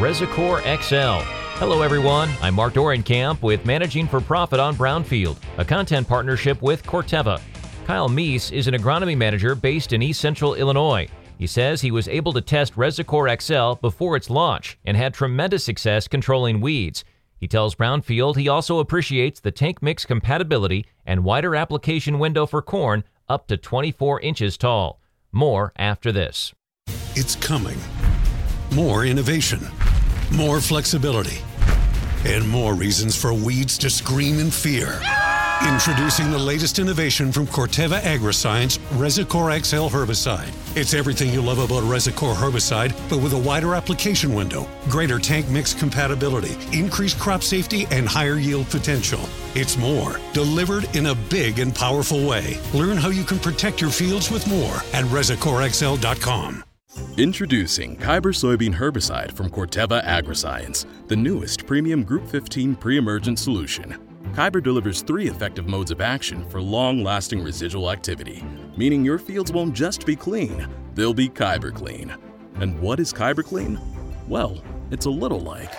Resicore XL. Hello, everyone. I'm Mark Dorenkamp with Managing for Profit on Brownfield, a content partnership with Corteva. Kyle Meese is an agronomy manager based in East Central Illinois. He says he was able to test Resicore XL before its launch and had tremendous success controlling weeds. He tells Brownfield he also appreciates the tank mix compatibility and wider application window for corn up to 24 inches tall. More after this. It's coming. More innovation, more flexibility, and more reasons for weeds to scream in fear. Introducing the latest innovation from Corteva Agriscience, Resicore XL herbicide. It's everything you love about Resicore herbicide, but with a wider application window, greater tank mix compatibility, increased crop safety, and higher yield potential. It's more, delivered in a big and powerful way. Learn how you can protect your fields with more at ResicoreXL.com. Introducing Kyber soybean herbicide from Corteva Agriscience, the newest premium Group 15 pre emergent solution. Kyber delivers three effective modes of action for long lasting residual activity, meaning your fields won't just be clean, they'll be Kyber clean. And what is Kyber clean? Well, it's a little like.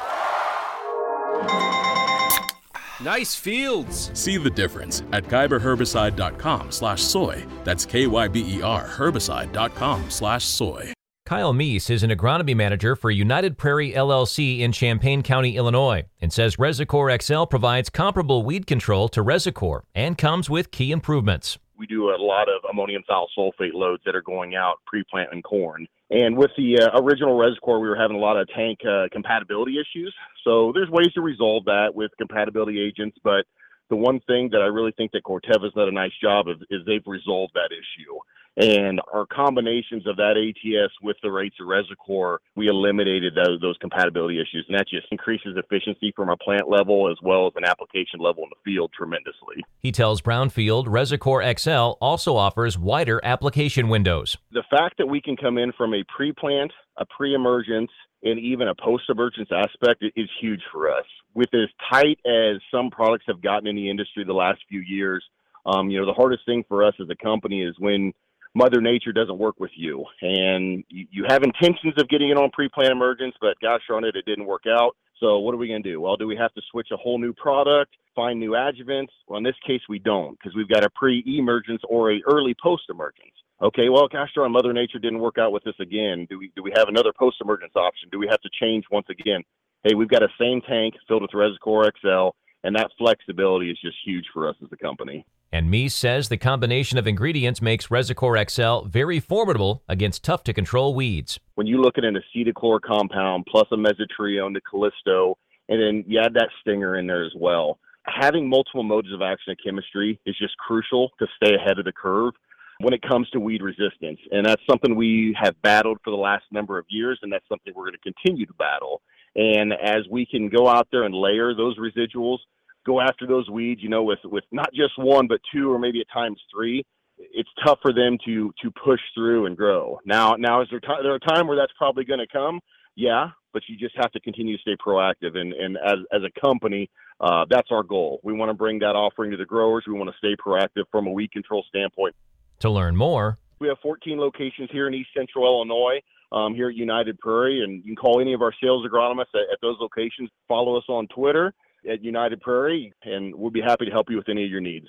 Nice fields. See the difference at kyberherbicide.com slash soy. That's K-Y-B-E-R herbicide.com slash soy. Kyle Meese is an agronomy manager for United Prairie LLC in Champaign County, Illinois, and says Resicore XL provides comparable weed control to Resicore and comes with key improvements. We do a lot of ammonium thiosulfate loads that are going out pre-plant corn. And with the uh, original Resicore, we were having a lot of tank uh, compatibility issues. So there's ways to resolve that with compatibility agents, but the one thing that I really think that Corteva's done a nice job of is they've resolved that issue. And our combinations of that ATS with the rates of Resicore, we eliminated those, those compatibility issues. And that just increases efficiency from a plant level as well as an application level in the field tremendously. He tells Brownfield Resicore XL also offers wider application windows. The fact that we can come in from a pre plant, a pre emergence, and even a post emergence aspect is huge for us. With as tight as some products have gotten in the industry the last few years, um, you know, the hardest thing for us as a company is when Mother Nature doesn't work with you, and you, you have intentions of getting it on pre-plant emergence, but gosh darn it, it didn't work out. So what are we going to do? Well, do we have to switch a whole new product, find new adjuvants? Well, in this case, we don't because we've got a pre-emergence or a early post-emergence. Okay, well, gosh darn, Mother Nature didn't work out with this again. Do we do we have another post-emergence option? Do we have to change once again? Hey, we've got a same tank filled with Resicore XL, and that flexibility is just huge for us as a company. And Meese says the combination of ingredients makes Resicore XL very formidable against tough to control weeds. When you look at an acetochlor compound plus a mesotrione, the Callisto, and then you add that stinger in there as well, having multiple modes of action of chemistry is just crucial to stay ahead of the curve when it comes to weed resistance. And that's something we have battled for the last number of years, and that's something we're going to continue to battle. And as we can go out there and layer those residuals, go after those weeds, you know, with with not just one but two or maybe at times three, it's tough for them to to push through and grow. Now, now is there t- there a time where that's probably going to come? Yeah, but you just have to continue to stay proactive. And and as as a company, uh, that's our goal. We want to bring that offering to the growers. We want to stay proactive from a weed control standpoint. To learn more, we have 14 locations here in East Central Illinois. Um, here at United Prairie, and you can call any of our sales agronomists at, at those locations. Follow us on Twitter at United Prairie, and we'll be happy to help you with any of your needs.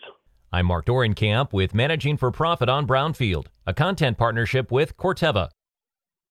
I'm Mark Dorenkamp with Managing for Profit on Brownfield, a content partnership with Corteva.